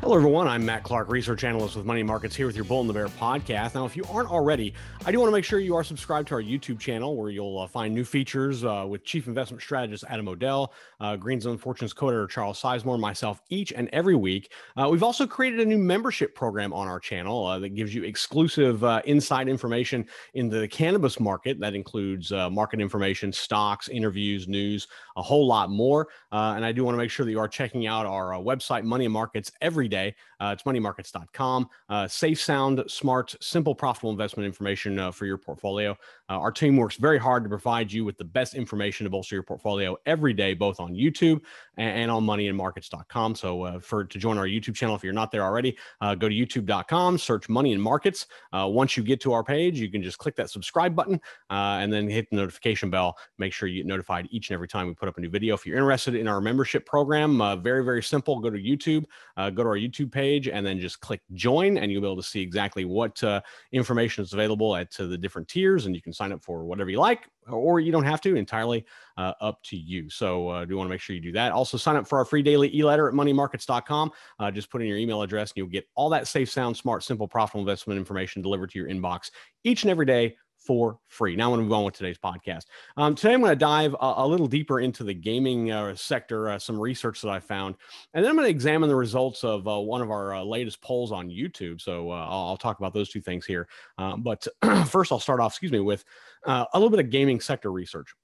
Hello, everyone. I'm Matt Clark, research analyst with Money Markets, here with your Bull and the Bear podcast. Now, if you aren't already, I do want to make sure you are subscribed to our YouTube channel where you'll uh, find new features uh, with Chief Investment Strategist Adam O'Dell, uh, Zone Fortunes co-editor Charles Sizemore, myself each and every week. Uh, we've also created a new membership program on our channel uh, that gives you exclusive uh, inside information in the cannabis market. That includes market information, stocks, interviews, news, a whole lot more. and I do want to make sure that you are checking out our website, Money and Markets, every day. Uh, it's moneymarkets.com. Uh, safe, sound, smart, simple, profitable investment information uh, for your portfolio. Uh, our team works very hard to provide you with the best information to bolster your portfolio every day, both on YouTube and, and on moneyandmarkets.com. So, uh, for to join our YouTube channel, if you're not there already, uh, go to youtube.com, search Money and Markets. once you get to our page, you can just click that subscribe button and then hit the notification bell. Make sure you get notified each and every time we put up a new video. If you're interested in our membership program, very, very simple. Go to YouTube, go to our YouTube page and then just click join, and you'll be able to see exactly what uh, information is available at uh, the different tiers, and you can sign up for whatever you like, or you don't have to. Entirely uh, up to you. So uh, do want to make sure you do that. Also, sign up for our free daily e-letter at moneymarkets.com. Uh, just put in your email address, and you'll get all that safe, sound, smart, simple, profitable investment information delivered to your inbox each and every day for free. Now, want to move on with today's podcast. Um, today, I'm going to dive a, a, little deeper into the gaming uh, sector, uh, some research that I found, and then I'm going to examine the results of uh, one of our uh, latest polls on YouTube. So uh, I'll, I'll, talk about those two things here. Uh, but first, I'll start off, excuse me, with a little bit of gaming sector research.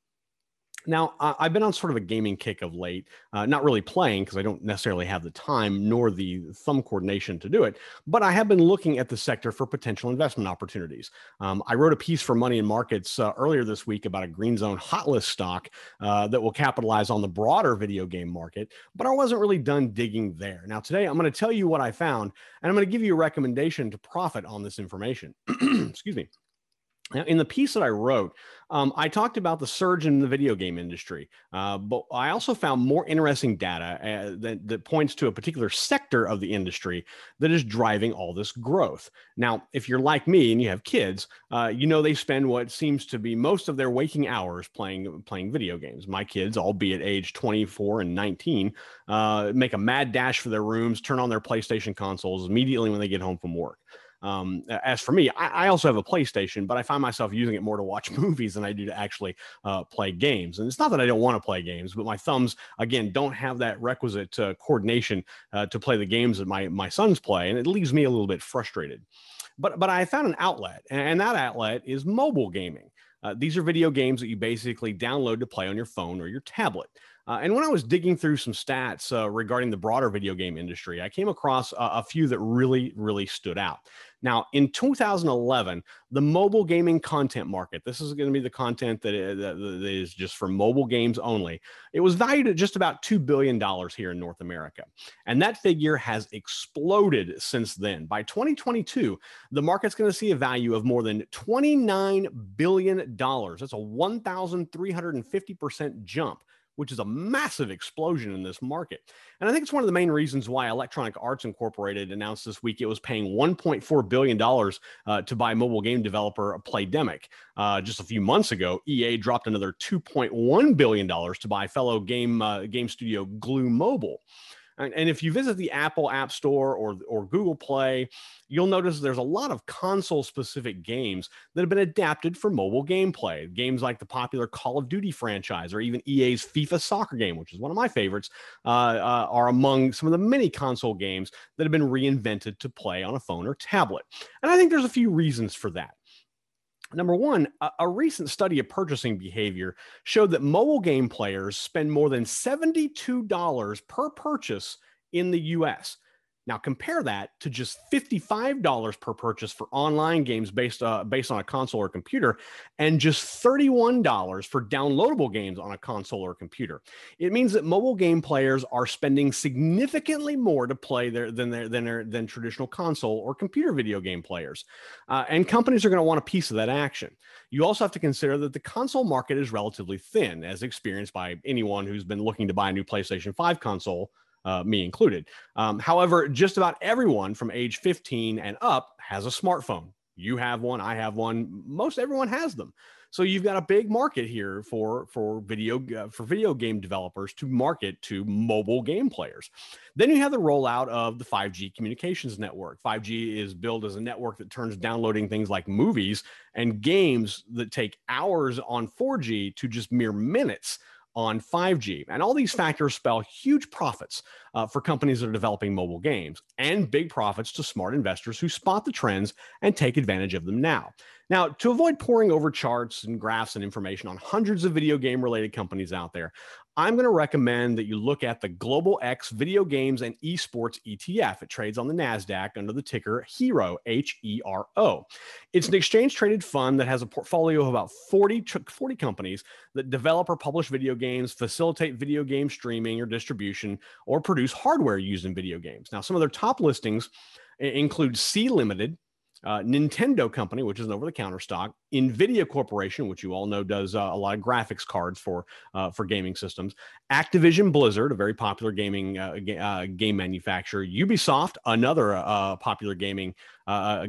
Now, uh, I've been on sort of a gaming kick of late, uh, not really playing because I don't necessarily have the time nor the thumb coordination to do it, but I have been looking at the sector for potential investment opportunities. Um, I wrote a piece for Money and Markets uh, earlier this week about a Green Zone hot list stock uh, that will capitalize on the broader video game market, but I wasn't really done digging there. Now, today I'm going to tell you what I found, and I'm going to give you a recommendation to profit on this information. Excuse me. Now, in the piece that I wrote, um, I talked about the surge in the video game industry, uh, but I also found more interesting data uh, that, that, points to a particular sector of the industry that is driving all this growth. Now, if you're like me and you have kids, uh, you know they spend what seems to be most of their waking hours playing playing video games. My kids, albeit age 24 and 19, uh, make a mad dash for their rooms, turn on their PlayStation consoles immediately when they get home from work. Um, as for me, I, I, also have a PlayStation, but I find myself using it more to watch movies than I do to actually uh, play games. And it's not that I don't want to play games, but my thumbs, again, don't have that requisite uh, coordination uh, to play the games that my my sons play, and it leaves me a little bit frustrated. But but I found an outlet, and that outlet is mobile gaming. Uh, these are video games that you basically download to play on your phone or your tablet. Uh, and when I was digging through some stats uh, regarding the broader video game industry, I came across a, a few that really, really stood out. Now, in 2011, the mobile gaming content market, this is going to be the content that uh, is, that is just for mobile games only, it was valued at just about $2 billion here in North America. And that figure has exploded since then. By 2022, the market's going to see a value of more than $29 billion. That's a 1,350% jump which is a massive explosion in this market. And I think it's one of the main reasons why Electronic Arts Incorporated announced this week it was paying $1.4 billion uh, to buy mobile game developer Playdemic. Uh, just a few months ago, EA dropped another $2.1 billion to buy fellow game, uh, game studio Glu Mobile. And, if you visit the Apple App Store or, or Google Play, you'll notice there's a lot of console specific games that have been adapted for mobile gameplay. Games like the popular Call of Duty franchise or even EA's FIFA soccer game, which is one of my favorites, uh, uh, are among some of the many console games that have been reinvented to play on a phone or tablet. And I think there's a few reasons for that. Number one, a, recent study of purchasing behavior showed that mobile game players spend more than $72 per purchase in the US. Now compare that to just $55 per purchase for online games based uh, based on a console or computer and just $31 for downloadable games on a console or computer. It means that mobile game players are spending significantly more to play their, than their, than their, than traditional console or computer video game players. Uh, and companies are going to want a piece of that action. You also have to consider that the console market is relatively thin as experienced by anyone who's been looking to buy a new PlayStation 5 console uh, me included. Um, however, just about everyone from age 15 and up has a smartphone. You have one, I have one. Most everyone has them. So you've got a big market here for for video uh, for video game developers to market to mobile game players. Then you have the rollout of the 5G communications network. 5G is built as a network that turns downloading things like movies and games that take hours on 4G to just mere minutes on 5G. And all these factors spell huge profits uh, for companies that are developing mobile games and big profits to smart investors who spot the trends and take advantage of them now. Now, to avoid poring over charts and graphs and information on hundreds of video game related companies out there, I'm going to recommend that you look at the Global X Video Games and Esports ETF. It trades on the NASDAQ under the ticker HERO, H E R O. It's an exchange traded fund that has a portfolio of about 40, 40 companies that develop or publish video games, facilitate video game streaming or distribution, or produce hardware used in video games. Now, some of their top listings include Sea Limited, uh, Nintendo Company, which is an over-the-counter stock, Nvidia Corporation, which you all know does uh, a lot of graphics cards for uh, for gaming systems, Activision Blizzard, a very popular gaming uh, ga- uh, game manufacturer, Ubisoft, another uh, popular gaming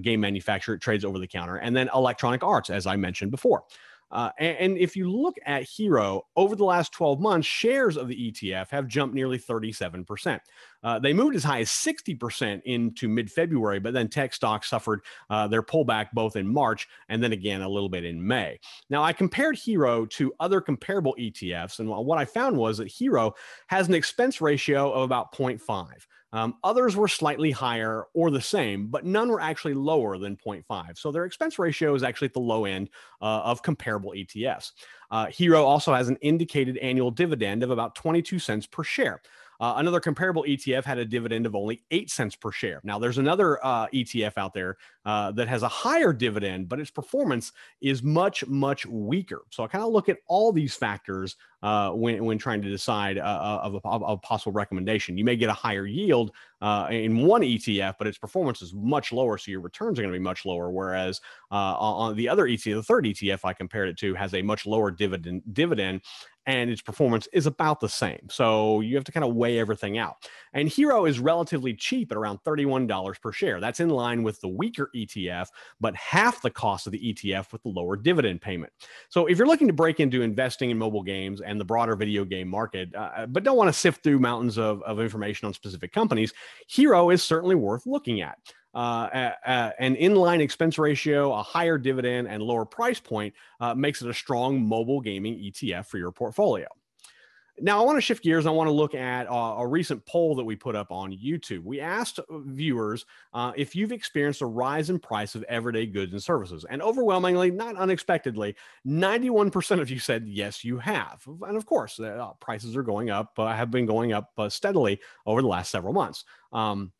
game manufacturer, it trades over the counter, and then Electronic Arts, as I mentioned before. Uh, and, and, if you look at Hero over the last 12 months, shares of the ETF have jumped nearly 37%. Uh, they moved as high as 60% into mid February, but then tech stocks suffered uh, their pullback both in March and then again a little bit in May. Now, I compared Hero to other comparable ETFs, and what I found was that Hero has an expense ratio of about 0.5. Um, others were slightly higher or the same, but none were actually lower than 0.5. So their expense ratio is actually at the low end uh, of comparable ETFs. Uh, Hero also has an indicated annual dividend of about 22 cents per share. Uh, another comparable ETF had a dividend of only 8 cents per share. Now, there's another uh, ETF out there uh, that has a higher dividend, but its performance is much, much weaker. So I kind of look at all these factors uh, when, when trying to decide uh, uh, of, a, of, a, possible recommendation. You may get a higher yield in one ETF, but its performance is much lower, so your returns are going to be much lower. Whereas on the other ETF, the third ETF I compared it to, has a much lower dividend dividend and its performance is about the same. So you have to kind of weigh everything out. And Hero is relatively cheap at around $31 per share. That's in line with the weaker ETF, but half the cost of the ETF with the lower dividend payment. So if you're looking to break into investing in mobile games and the broader video game market, uh, but don't want to sift through mountains of, of information on specific companies, Hero is certainly worth looking at uh, uh, an inline expense ratio, a higher dividend, and lower price point uh, makes it a strong mobile gaming ETF for your portfolio. Now, I want to shift gears. I want to look at a, a recent poll that we put up on YouTube. We asked viewers uh, if you've experienced a rise in price of everyday goods and services. And overwhelmingly, not unexpectedly, 91% of you said yes, you have. And of course, uh, prices are going up, uh, have been going up uh, steadily over the last several months. Um,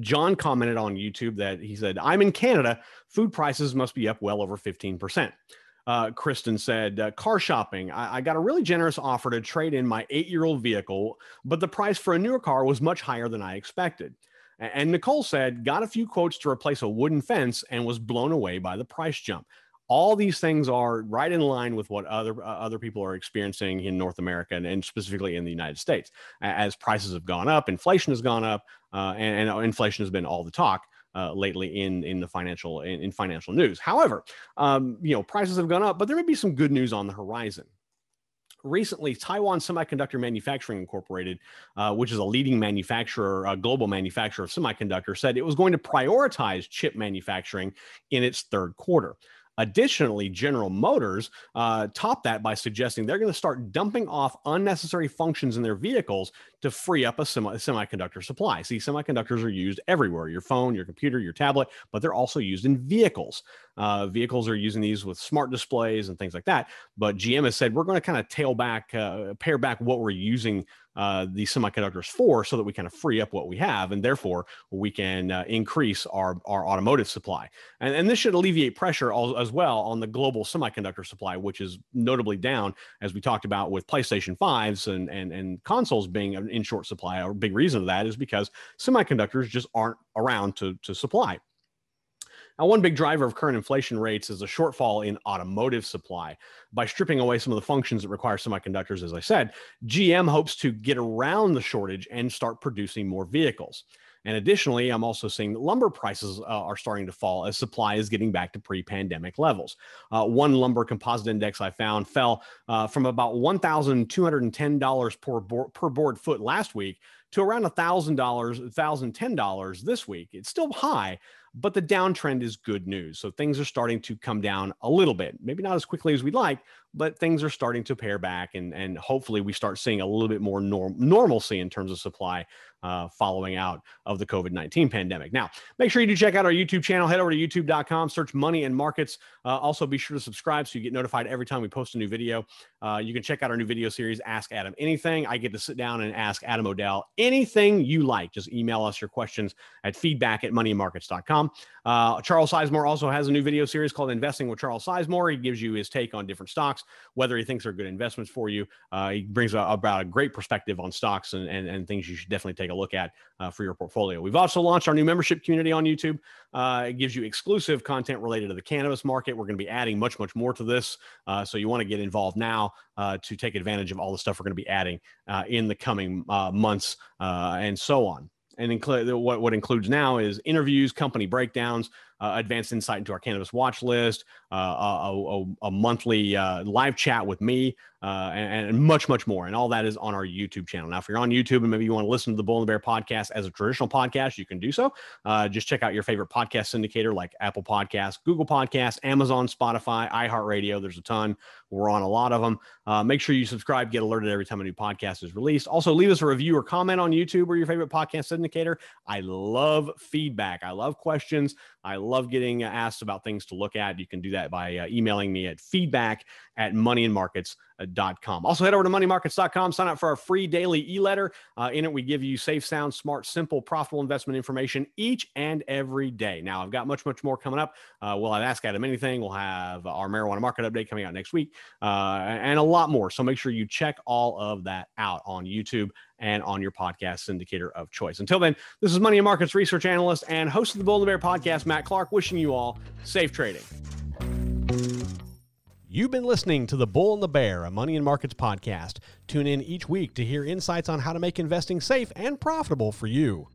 John commented on YouTube that he said, I'm in Canada. Food prices must be up well over 15%. Uh, Kristen said, uh, car shopping. I-, I, got a really generous offer to trade in my eight year old vehicle, but the price for a newer car was much higher than I expected. And Nicole said, got a few quotes to replace a wooden fence and was blown away by the price jump all these things are right in line with what other uh, other people are experiencing in North America and, and, specifically in the United States. As prices have gone up, inflation has gone up, uh, and, and, inflation has been all the talk. Uh, lately in in the financial in, in financial news. However, um, you know prices have gone up, but there may be some good news on the horizon recently Taiwan Semiconductor Manufacturing Incorporated, uh, which is a leading manufacturer, a global manufacturer of semiconductors, said it was going to prioritize chip manufacturing in its third quarter. Additionally, General Motors uh, topped that by suggesting they're going to start dumping off unnecessary functions in their vehicles to free up a semi- semiconductor supply. See, semiconductors are used everywhere your phone, your computer, your tablet, but they're also used in vehicles. Uh, vehicles are using these with smart displays and things like that. But GM has said we're going to kind of tail back, uh, pare back what we're using uh, the semiconductors for so that we kind of free up what we have and therefore we can uh, increase our, our automotive supply. And, and this should alleviate pressure as well on the global semiconductor supply, which is notably down, as we talked about with PlayStation 5s and, and, and consoles being in short supply. A big reason of that is because semiconductors just aren't around to, to supply. Now, one big driver of current inflation rates is a shortfall in automotive supply. By stripping away some of the functions that require semiconductors, as I said, GM hopes to get around the shortage and start producing more vehicles. And additionally, I'm also seeing that lumber prices uh, are starting to fall as supply is getting back to pre pandemic levels. Uh, one lumber composite index I found fell uh, from about $1,210 per, per board foot last week to around $1,000, $1,010 this week. It's still high, but the downtrend is good news. So things are starting to come down a little bit, maybe not as quickly as we'd like, but things are starting to pare back and, and hopefully we start seeing a little bit more norm, normalcy in terms of supply uh, following out of the COVID 19 pandemic. Now, make sure you do check out our YouTube channel. Head over to youtube.com, search money and markets. Uh, also, be sure to subscribe so you get notified every time we post a new video. Uh, you can check out our new video series, Ask Adam Anything. I get to sit down and ask Adam O'Dell you like. Just email us your questions at feedback at moneyandmarkets.com. Uh, Charles Sizemore also has a new video series called Investing with Charles Sizemore. He gives you his take on different stocks, whether he thinks they're good investments for you. Uh, he brings a, about a great perspective on stocks and, and, and things you should definitely take a look at uh, for your portfolio. We've also launched our new membership community on YouTube. Uh, it gives you exclusive content related to the cannabis market. We're going to be adding much, much more to this. Uh, so you want to get involved now uh, to take advantage of all the stuff we're going to be adding uh, in the coming uh, and so on. And include what, what includes now is interviews, company breakdowns, uh, advanced insight into our cannabis watch list, uh, a, a, a, monthly uh, live chat with me, uh, and, and, much, much more. And all that is on our YouTube channel. Now, if you're on YouTube and maybe you want to listen to the Bull and the Bear podcast as a traditional podcast, you can do so. Uh, just check out your favorite podcast syndicator like Apple Podcasts, Google Podcasts, Amazon, Spotify, iHeartRadio. There's a ton. We're on a lot of them. Uh, make sure you subscribe, get alerted every time a new podcast is released. Also, leave us a review or comment on YouTube or your favorite podcast syndicator. I love feedback. I love questions. I love getting asked about things to look at. You can do that by uh, emailing me at feedback at moneyandmarkets.com. Also, head over to moneymarkets.com, sign up for our free daily e letter. Uh, in it, we give you safe, sound, smart, simple, profitable investment information each and every day. Now, I've got much, much more coming up. Uh, we'll have Ask Adam Anything. We'll have our marijuana market update coming out next week uh, and a lot more. So make sure you check all of that out on YouTube and on your podcast syndicator of choice. Until then, this is Money and Markets research analyst and host of the Bull and the Bear podcast, Matt Clark, wishing you all safe trading. You've been listening to the Bull and the Bear, a Money and Markets podcast. Tune in each week to hear insights on how to make investing safe and profitable for you.